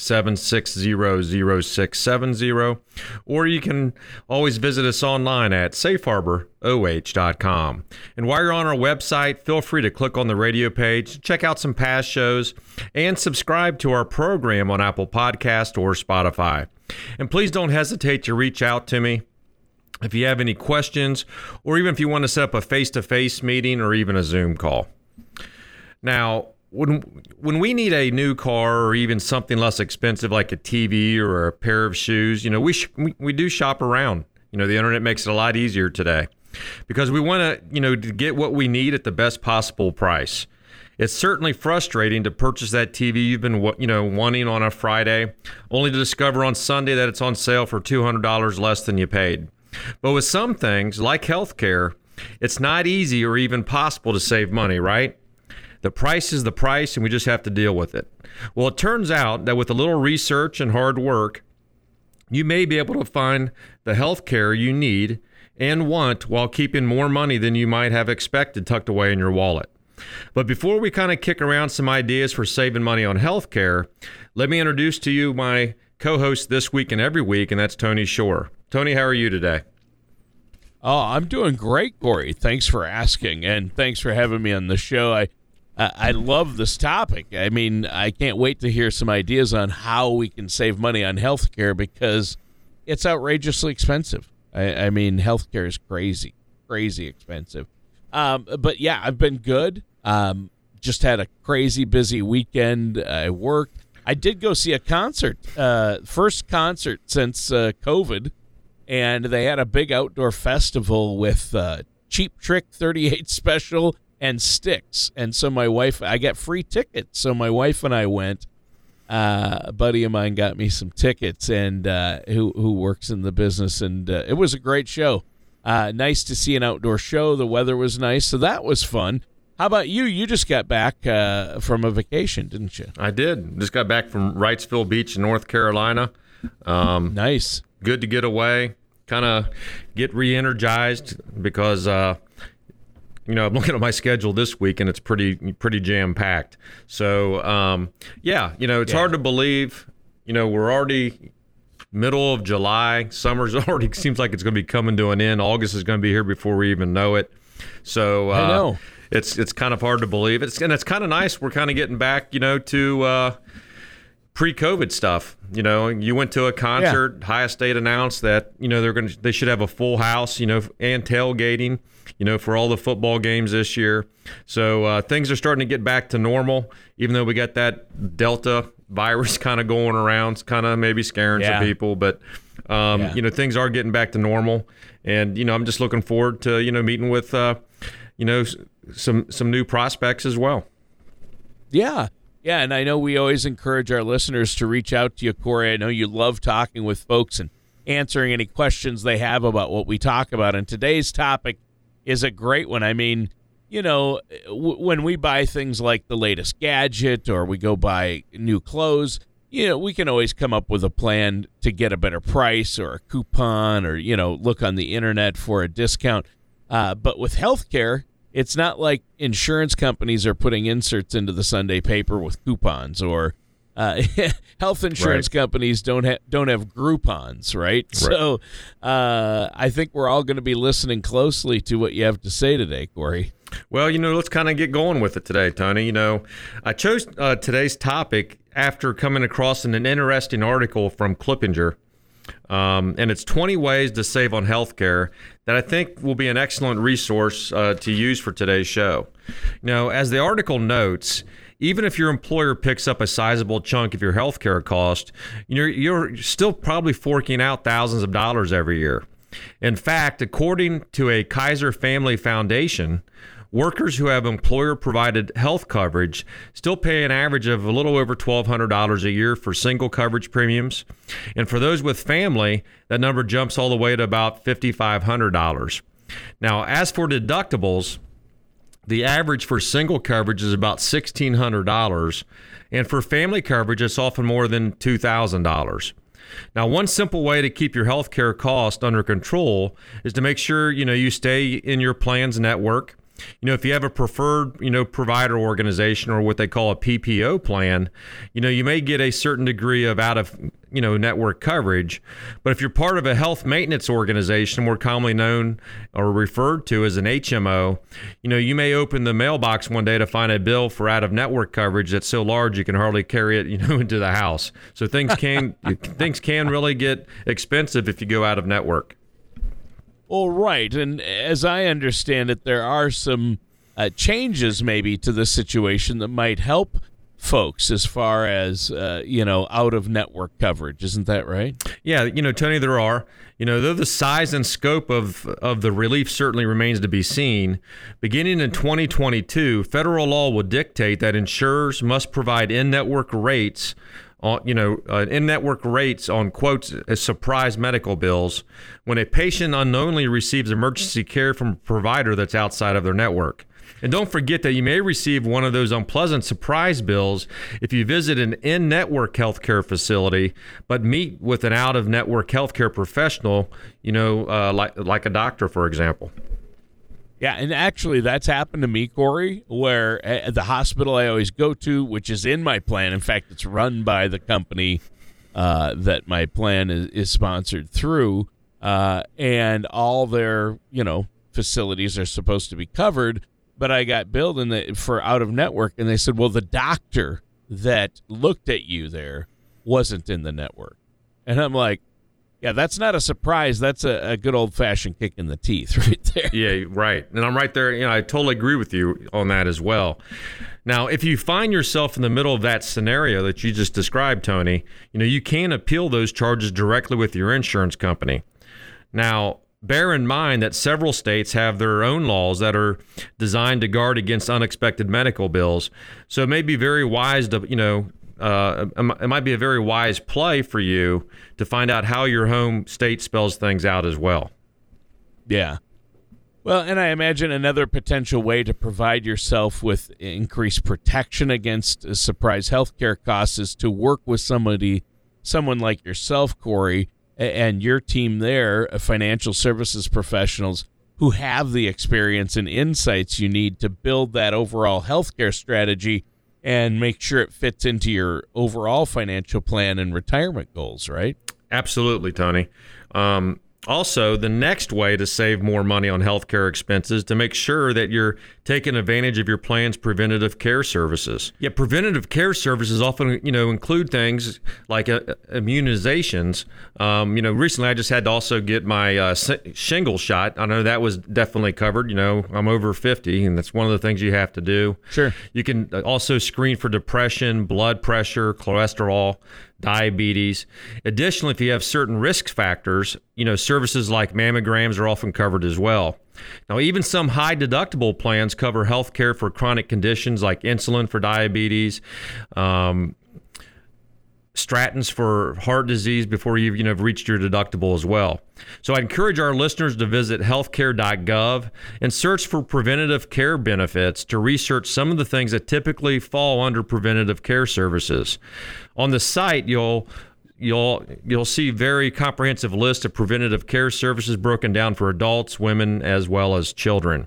7600670, or you can always visit us online at safeharboroh.com. And while you're on our website, feel free to click on the radio page, check out some past shows, and subscribe to our program on Apple Podcast or Spotify. And please don't hesitate to reach out to me if you have any questions, or even if you want to set up a face to face meeting or even a Zoom call. Now, when when we need a new car or even something less expensive like a TV or a pair of shoes, you know, we sh- we, do shop around. You know, the internet makes it a lot easier today because we want to, you know, to get what we need at the best possible price. It's certainly frustrating to purchase that TV you've been, you know, wanting on a Friday, only to discover on Sunday that it's on sale for $200 less than you paid. But with some things, like healthcare, it's not easy or even possible to save money, right? The price is the price, and we just have to deal with it. Well, it turns out that with a little research and hard work, you may be able to find the health care you need and want while keeping more money than you might have expected tucked away in your wallet. But before we kind of kick around some ideas for saving money on health care, let me introduce to you my co host this week and every week, and that's Tony Shore. Tony, how are you today? Oh, I'm doing great, Corey. Thanks for asking, and thanks for having me on the show. I I love this topic. I mean, I can't wait to hear some ideas on how we can save money on healthcare because it's outrageously expensive. I, I mean, healthcare is crazy, crazy expensive. Um, but yeah, I've been good. Um, just had a crazy busy weekend. I worked. I did go see a concert, uh, first concert since uh, COVID, and they had a big outdoor festival with uh, Cheap Trick 38 Special and Styx. And so my wife, I got free tickets. So my wife and I went. Uh, a buddy of mine got me some tickets, and uh, who who works in the business, and uh, it was a great show. Uh, nice to see an outdoor show. The weather was nice, so that was fun. How about you? You just got back uh, from a vacation, didn't you? I did. Just got back from Wrightsville Beach in North Carolina. Um, nice. Good to get away, kind of get re-energized because uh, you know, I'm looking at my schedule this week and it's pretty pretty jam packed. So um, yeah, you know, it's yeah. hard to believe. You know, we're already middle of July. Summer's already seems like it's going to be coming to an end. August is going to be here before we even know it. So uh, I know it's it's kind of hard to believe. It's and it's kind of nice. We're kind of getting back, you know, to. Uh, pre-COVID stuff. You know, you went to a concert. Yeah. Ohio State announced that you know they're going to they should have a full house. You know, and tailgating you know, for all the football games this year. So uh, things are starting to get back to normal, even though we got that Delta virus kind of going around, kind of maybe scaring yeah. some people. But, um, yeah. you know, things are getting back to normal. And, you know, I'm just looking forward to, you know, meeting with, uh, you know, some, some new prospects as well. Yeah. Yeah. And I know we always encourage our listeners to reach out to you, Corey. I know you love talking with folks and answering any questions they have about what we talk about. And today's topic is a great one. I mean, you know, w- when we buy things like the latest gadget or we go buy new clothes, you know, we can always come up with a plan to get a better price or a coupon or, you know, look on the internet for a discount. Uh, but with healthcare, it's not like insurance companies are putting inserts into the Sunday paper with coupons or uh, health insurance right. companies don't have don't have Groupons, right? right. So uh, I think we're all going to be listening closely to what you have to say today, Corey. Well, you know, let's kind of get going with it today, Tony. You know, I chose uh, today's topic after coming across an, an interesting article from Kiplinger. Um, and it's 20 ways to save on healthcare that I think will be an excellent resource uh, to use for today's show. Now, as the article notes, even if your employer picks up a sizable chunk of your healthcare cost, you're, you're still probably forking out thousands of dollars every year. In fact, according to a Kaiser Family Foundation, workers who have employer provided health coverage still pay an average of a little over $1,200 a year for single coverage premiums. And for those with family, that number jumps all the way to about $5,500. Now, as for deductibles, the average for single coverage is about $1,600, and for family coverage, it's often more than $2,000. Now, one simple way to keep your healthcare cost under control is to make sure you know you stay in your plan's network you know, if you have a preferred, you know, provider organization or what they call a PPO plan, you know, you may get a certain degree of out of, you know, network coverage. But if you're part of a health maintenance organization, more commonly known or referred to as an HMO, you know, you may open the mailbox one day to find a bill for out of network coverage that's so large you can hardly carry it, you know, into the house. So things can things can really get expensive if you go out of network. Well, right. And as I understand it, there are some uh, changes maybe to the situation that might help folks as far as uh, you know out of network coverage isn't that right yeah you know tony there are you know though the size and scope of of the relief certainly remains to be seen beginning in 2022 federal law will dictate that insurers must provide in-network rates on you know uh, in-network rates on quotes surprise medical bills when a patient unknowingly receives emergency care from a provider that's outside of their network. And don't forget that you may receive one of those unpleasant surprise bills if you visit an in network healthcare facility, but meet with an out of network healthcare professional, you know, uh, like, like a doctor, for example. Yeah, and actually, that's happened to me, Corey, where at the hospital I always go to, which is in my plan. In fact, it's run by the company uh, that my plan is, is sponsored through, uh, and all their you know facilities are supposed to be covered. But I got billed in the, for out of network, and they said, "Well, the doctor that looked at you there wasn't in the network," and I'm like, yeah, that's not a surprise. That's a, a good old fashioned kick in the teeth right there. Yeah, right. And I'm right there. You know, I totally agree with you on that as well. Now, if you find yourself in the middle of that scenario that you just described, Tony, you know, you can appeal those charges directly with your insurance company. Now, bear in mind that several states have their own laws that are designed to guard against unexpected medical bills. So it may be very wise to, you know, uh, it might be a very wise play for you to find out how your home state spells things out as well. Yeah. Well, and I imagine another potential way to provide yourself with increased protection against surprise healthcare costs is to work with somebody, someone like yourself, Corey, and your team there, uh, financial services professionals who have the experience and insights you need to build that overall healthcare strategy and make sure it fits into your overall financial plan and retirement goals, right? Absolutely, Tony. Um, also, the next way to save more money on healthcare expenses to make sure that you're taking advantage of your plan's preventative care services. Yeah, preventative care services often, you know, include things like uh, immunizations. Um, you know, recently I just had to also get my uh, shingle shot. I know that was definitely covered. You know, I'm over 50, and that's one of the things you have to do. Sure. You can uh, also screen for depression, blood pressure, cholesterol diabetes. Additionally, if you have certain risk factors, you know, services like mammograms are often covered as well. Now, even some high deductible plans cover health care for chronic conditions like insulin for diabetes, um, statins for heart disease before you've you know reached your deductible as well. So I encourage our listeners to visit healthcare.gov and search for preventative care benefits to research some of the things that typically fall under preventative care services. On the site, you'll you'll you'll see very comprehensive list of preventative care services broken down for adults, women, as well as children.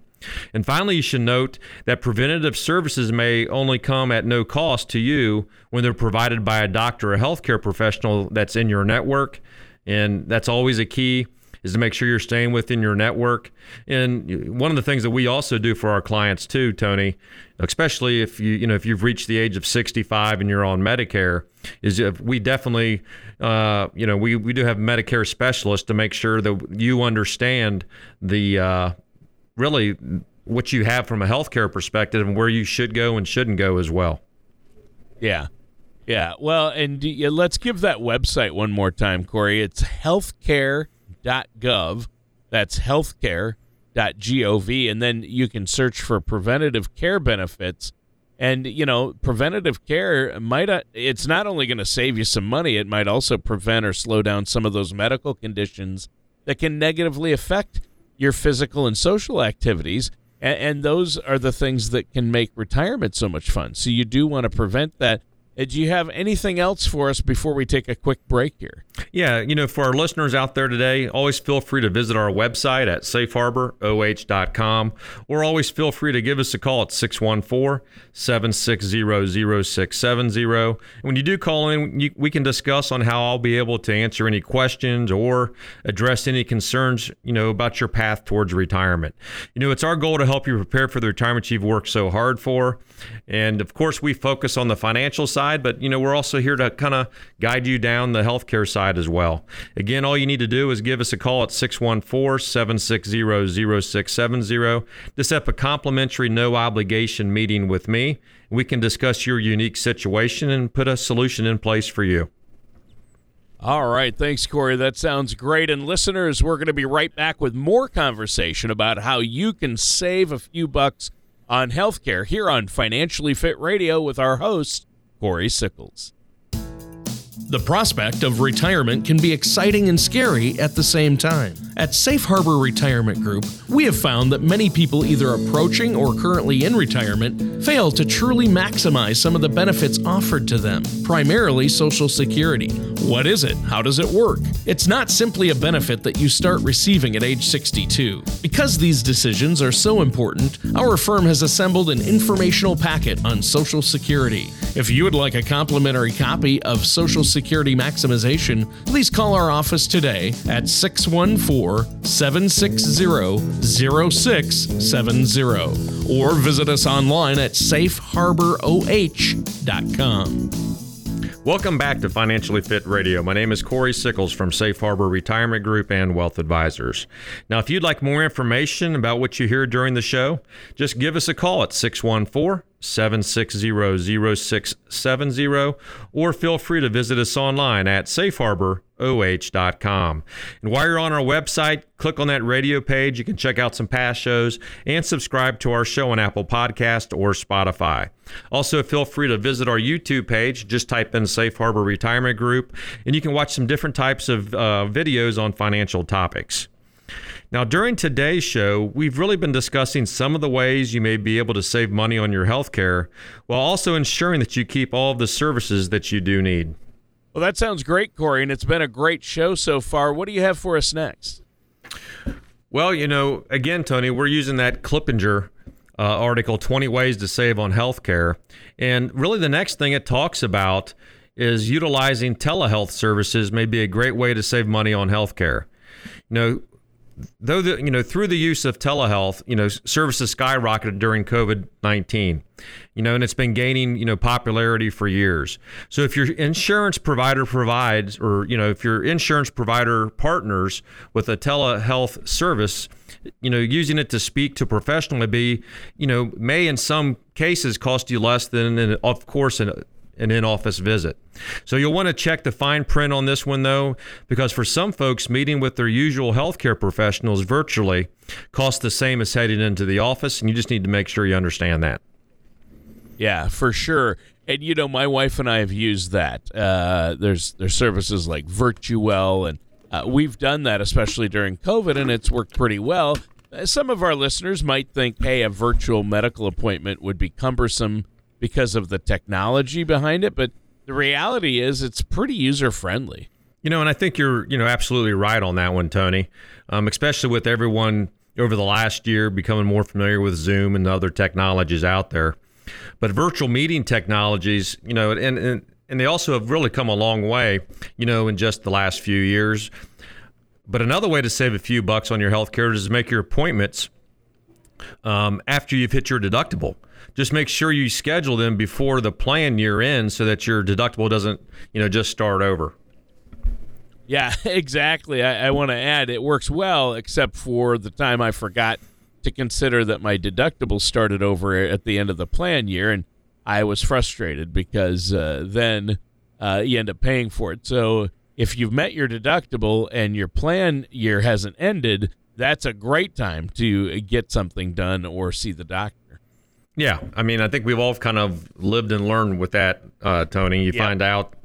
And finally, you should note that preventative services may only come at no cost to you when they're provided by a doctor or healthcare professional that's in your network. And that's always a key is to make sure you're staying within your network. And one of the things that we also do for our clients too, Tony, especially if you you know if you've reached the age of 65 and you're on Medicare, is if we definitely, uh, you know, we, we do have Medicare specialists to make sure that you understand the uh, really what you have from a healthcare perspective and where you should go and shouldn't go as well. Yeah. Yeah. Well, and let's give that website one more time, Corey. It's healthcare.gov. That's healthcare.gov. And then you can search for preventative care benefits. And, you know, preventative care might, uh, it's not only going to save you some money, it might also prevent or slow down some of those medical conditions that can negatively affect your physical and social activities and, and those are the things that can make retirement so much fun. So you do want to prevent that. Uh, do you have anything else for us before we take a quick break here? Yeah, you know, for our listeners out there today, always feel free to visit our website at safeharboroh.com or always feel free to give us a call at 614 760 0670. When you do call in, you, we can discuss on how I'll be able to answer any questions or address any concerns, you know, about your path towards retirement. You know, it's our goal to help you prepare for the retirement you've worked so hard for. And of course, we focus on the financial side, but, you know, we're also here to kind of guide you down the healthcare side as well. Again, all you need to do is give us a call at 614 760 0670 to set up a complimentary, no obligation meeting with me. We can discuss your unique situation and put a solution in place for you. All right. Thanks, Corey. That sounds great. And listeners, we're going to be right back with more conversation about how you can save a few bucks on healthcare here on Financially Fit Radio with our host, Corey Sickles. The prospect of retirement can be exciting and scary at the same time. At Safe Harbor Retirement Group, we have found that many people either approaching or currently in retirement fail to truly maximize some of the benefits offered to them, primarily Social Security. What is it? How does it work? It's not simply a benefit that you start receiving at age 62. Because these decisions are so important, our firm has assembled an informational packet on Social Security. If you would like a complimentary copy of Social Security Maximization, please call our office today at 614 760 0670 or visit us online at safeharboroh.com. Welcome back to Financially Fit Radio. My name is Corey Sickles from Safe Harbor Retirement Group and Wealth Advisors. Now, if you'd like more information about what you hear during the show, just give us a call at 614 760 0670 or feel free to visit us online at safeharboroh.com. And while you're on our website, click on that radio page. You can check out some past shows and subscribe to our show on Apple Podcast or Spotify. Also, feel free to visit our YouTube page. Just type in Safe Harbor Retirement Group, and you can watch some different types of uh, videos on financial topics. Now, during today's show, we've really been discussing some of the ways you may be able to save money on your health care while also ensuring that you keep all of the services that you do need. Well, that sounds great, Corey, and it's been a great show so far. What do you have for us next? Well, you know, again, Tony, we're using that Kiplinger uh, article, 20 Ways to Save on Healthcare. And really, the next thing it talks about is utilizing telehealth services may be a great way to save money on healthcare. You know, though the you know through the use of telehealth, you know services skyrocketed during COVID nineteen, you know, and it's been gaining you know popularity for years. So if your insurance provider provides, or you know, if your insurance provider partners with a telehealth service, you know, using it to speak to professionally be, you know, may in some cases cost you less than, and of course, an an in office visit. So you'll want to check the fine print on this one though, because for some folks, meeting with their usual healthcare professionals virtually costs the same as heading into the office, and you just need to make sure you understand that. Yeah, for sure. And you know, my wife and I have used that. Uh, there's there's services like Virtuwell, and uh, we've done that, especially during COVID, and it's worked pretty well. Uh, some of our listeners might think, hey, a virtual medical appointment would be cumbersome because of the technology behind it, but the reality is it's pretty user friendly. You know, and I think you're, you know, absolutely right on that one, Tony. Um, especially with everyone over the last year becoming more familiar with Zoom and other technologies out there. But virtual meeting technologies, you know, and, and and they also have really come a long way, you know, in just the last few years. But another way to save a few bucks on your health care is make your appointments um, after you've hit your deductible. Just make sure you schedule them before the plan year ends so that your deductible doesn't, you know, just start over. Yeah, exactly. I, I want to add it works well, except for the time I forgot to consider that my deductible started over at the end of the plan year, and I was frustrated because uh, then uh, you end up paying for it. So if you've met your deductible and your plan year hasn't ended, that's a great time to get something done or see the doctor. Yeah, I mean, I think we've all kind of lived and learned with that, uh, Tony. You yeah. find out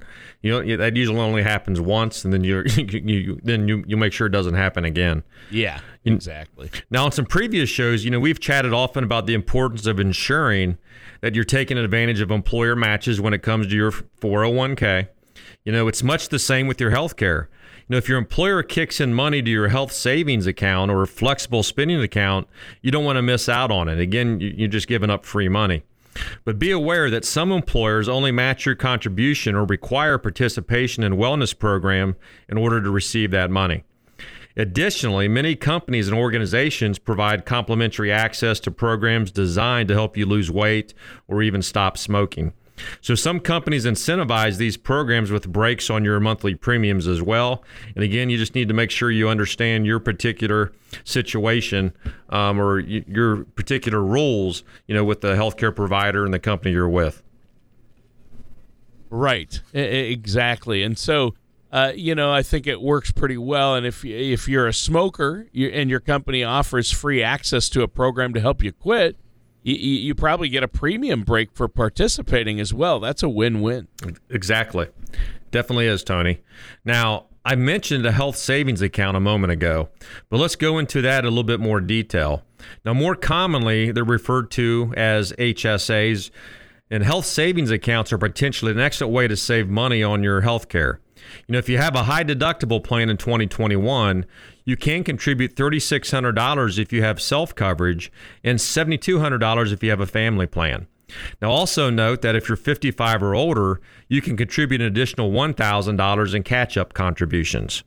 you know that usually only happens once, and then you you then you you make sure it doesn't happen again. Yeah, exactly. Now, in some previous shows, you know, we've chatted often about the importance of ensuring that you're taking advantage of employer matches when it comes to your 401k. You know, it's much the same with your health care. You know, if your employer kicks in money to your health savings account or flexible spending account, you don't want to miss out on it. Again, you're just giving up free money. But be aware that some employers only match your contribution or require participation in wellness program in order to receive that money. Additionally, many companies and organizations provide complimentary access to programs designed to help you lose weight or even stop smoking. So some companies incentivize these programs with breaks on your monthly premiums as well. And again, you just need to make sure you understand your particular situation um, or y- your particular rules, you know, with the healthcare provider and the company you're with. Right, exactly. And so, uh, you know, I think it works pretty well. And if if you're a smoker and your company offers free access to a program to help you quit, you, you probably get a premium break for participating as well. That's a win win. Exactly. Definitely is, Tony. Now, I mentioned a health savings account a moment ago, but let's go into that a little bit more detail. Now, more commonly, they're referred to as HSAs, and health savings accounts are potentially an excellent way to save money on your health care. You know, if you have a high deductible plan in 2021, you can contribute $3,600 if you have self coverage and $7,200 if you have a family plan. Now, also note that if you're 55 or older, you can contribute an additional $1,000 in catch up contributions.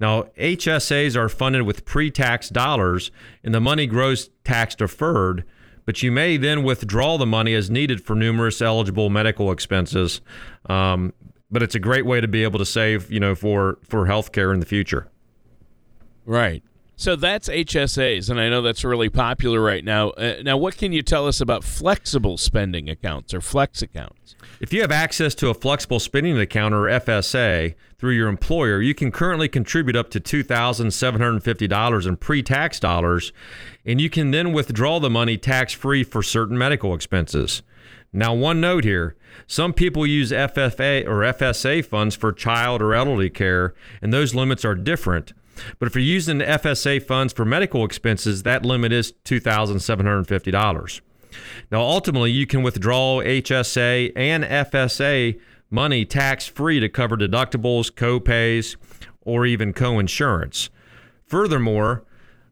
Now, HSAs are funded with pre tax dollars and the money grows tax deferred, but you may then withdraw the money as needed for numerous eligible medical expenses. Um, but it's a great way to be able to save, you know, for for healthcare in the future. Right. So that's HSAs, and I know that's really popular right now. Uh, now, what can you tell us about flexible spending accounts or flex accounts? If you have access to a flexible spending account or FSA through your employer, you can currently contribute up to $2,750 in pre tax dollars, and you can then withdraw the money tax free for certain medical expenses. Now, one note here some people use FFA or FSA funds for child or elderly care, and those limits are different. But if you're using FSA funds for medical expenses, that limit is $2,750. Now, ultimately, you can withdraw HSA and FSA money tax free to cover deductibles, co-pays, or even co-insurance. Furthermore,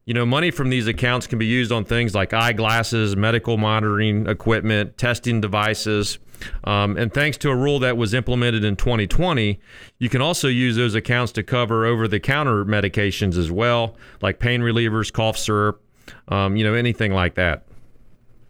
you know, money from these accounts can be used on things like eyeglasses, medical monitoring equipment, testing devices. Um, and thanks to a rule that was implemented in 2020, you can also use those accounts to cover over the counter medications as well, like pain relievers, cough syrup, um, you know, anything like that.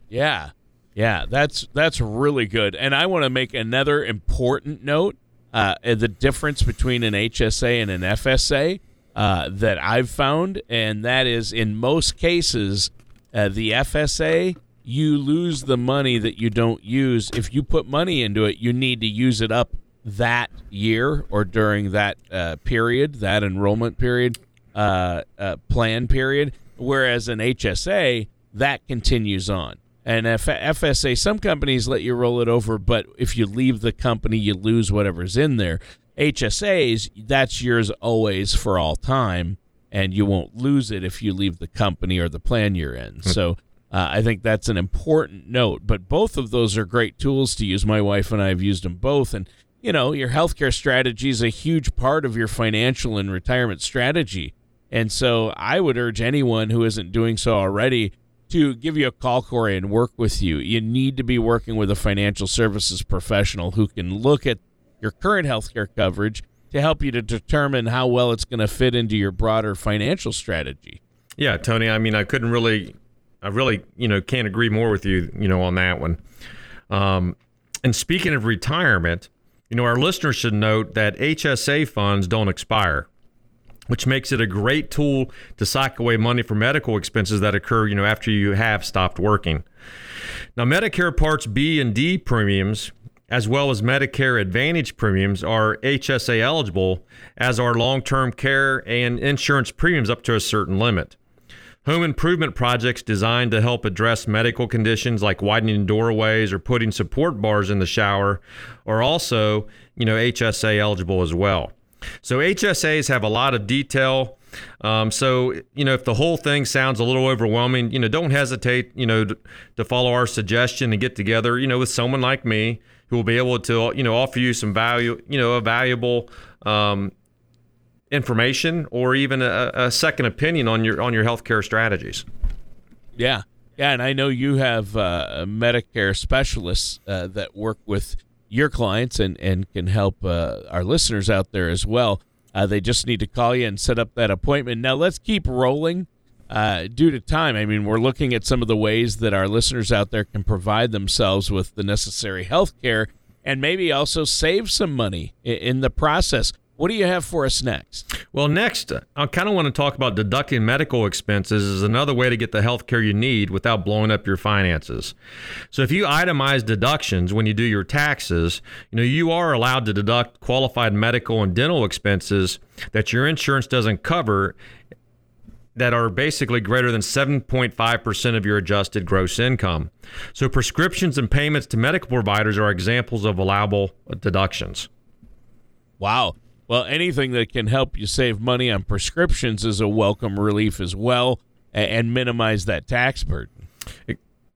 Yeah. Yeah, that's that's really good. And I want to make another important note: uh, the difference between an HSA and an FSA uh, that I've found, and that is in most cases, uh, the FSA, you lose the money that you don't use. If you put money into it, you need to use it up that year or during that uh, period, that enrollment period, uh, uh, plan period. Whereas an HSA, that continues on. And F- FSA, some companies let you roll it over, but if you leave the company, you lose whatever's in there. HSAs, that's yours always for all time, and you won't lose it if you leave the company or the plan you're in. Hmm. So uh, I think that's an important note. But both of those are great tools to use. My wife and I have used them both. And, you know, your healthcare strategy is a huge part of your financial and retirement strategy. And so I would urge anyone who isn't doing so already to give you a call, Corey, and work with you. You need to be working with a financial services professional who can look at your current healthcare coverage to help you to determine how well it's going to fit into your broader financial strategy. Yeah, Tony, I mean, I couldn't really I really, you know, can't agree more with you, you know, on that one. Um, and speaking of retirement, you know, our listeners should note that HSA funds don't expire, which makes it a great tool to sock away money for medical expenses that occur, you know, after you have stopped working. Now, Medicare Parts B and D premiums, as well as Medicare Advantage premiums, are HSA eligible, as are long term care and insurance premiums up to a certain limit. Home improvement projects designed to help address medical conditions like widening doorways or putting support bars in the shower are also, you know, HSA eligible as well. So HSAs have a lot of detail. Um, so you know, if the whole thing sounds a little overwhelming, you know, don't hesitate, you know, to, to follow our suggestion and get together, you know, with someone like me who will be able to, you know, offer you some value, you know, a valuable um, information or even a, a second opinion on your on your healthcare strategies. Yeah, yeah, and I know you have uh, Medicare specialists uh, that work with your clients and and can help uh, our listeners out there as well. Uh, they just need to call you and set up that appointment. Now let's keep rolling. Uh, due to time, I mean, we're looking at some of the ways that our listeners out there can provide themselves with the necessary health care and maybe also save some money in the process. What do you have for us next? Well, next, I kind of want to talk about deducting medical expenses as another way to get the health care you need without blowing up your finances. So, if you itemize deductions when you do your taxes, you know you are allowed to deduct qualified medical and dental expenses that your insurance doesn't cover that are basically greater than 7.5% of your adjusted gross income. So, prescriptions and payments to medical providers are examples of allowable deductions. Wow. Well, anything that can help you save money on prescriptions is a welcome relief as well and minimize that tax burden.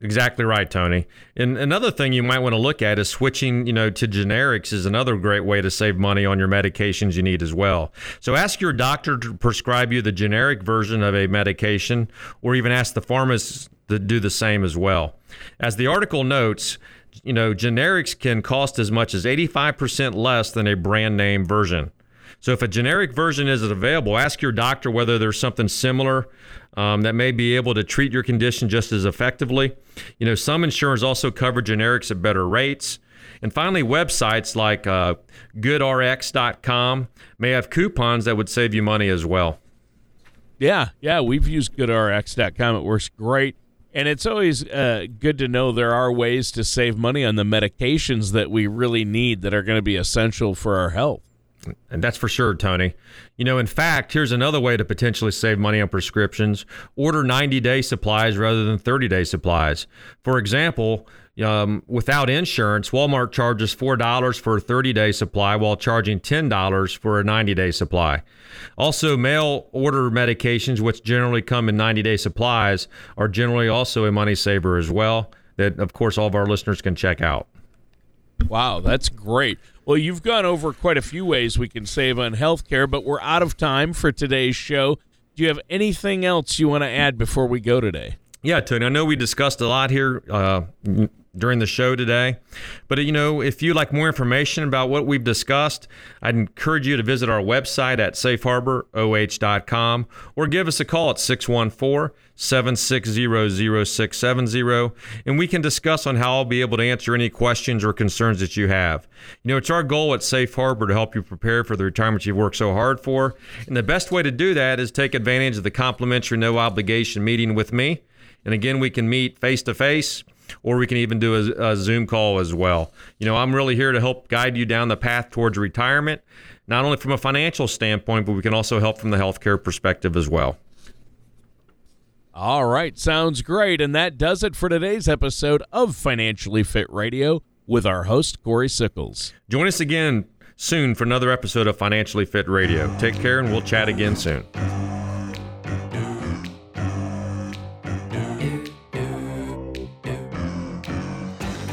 Exactly right, Tony. And another thing you might want to look at is switching, you know, to generics is another great way to save money on your medications you need as well. So ask your doctor to prescribe you the generic version of a medication or even ask the pharmacist to do the same as well. As the article notes, you know, generics can cost as much as 85% less than a brand name version. So if a generic version isn't available, ask your doctor whether there's something similar um, that may be able to treat your condition just as effectively. You know, some insurers also cover generics at better rates. And finally, websites like uh, goodrx.com may have coupons that would save you money as well. Yeah, yeah, we've used goodrx.com. It works great. And it's always uh, good to know there are ways to save money on the medications that we really need that are going to be essential for our health. And that's for sure, Tony. You know, in fact, here's another way to potentially save money on prescriptions order 90 day supplies rather than 30 day supplies. For example, um, without insurance, Walmart charges $4 for a 30 day supply while charging $10 for a 90 day supply. Also, mail order medications, which generally come in 90 day supplies, are generally also a money saver as well, that, of course, all of our listeners can check out. Wow, that's great. Well, you've gone over quite a few ways we can save on healthcare, but we're out of time for today's show. Do you have anything else you want to add before we go today? Yeah, Tony, I know we discussed a lot here uh, during the show today. But, you know, if you'd like more information about what we've discussed, I'd encourage you to visit our website at safeharboroh.com or give us a call at 614 760 0670 and we can discuss on how I'll be able to answer any questions or concerns that you have. You know, it's our goal at Safe Harbor to help you prepare for the retirement you've worked so hard for. And the best way to do that is take advantage of the complimentary no obligation meeting with me. And again, we can meet face to face or we can even do a, a, Zoom call as well. You know, I'm really here to help guide you down the path towards retirement, not only from a financial standpoint, but we can also help from the healthcare perspective as well. All right, sounds great. And that does it for today's episode of Financially Fit Radio with our host, Corey Sickles. Join us again soon for another episode of Financially Fit Radio. Take care, and we'll chat again soon.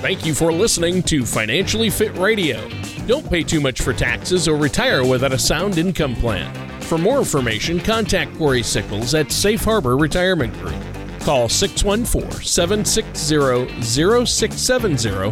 Thank you for listening to Financially Fit Radio. Don't pay too much for taxes or retire without a sound income plan. For more information, contact Corey Sickles at Safe Harbor Retirement Group. Call 614 760 0670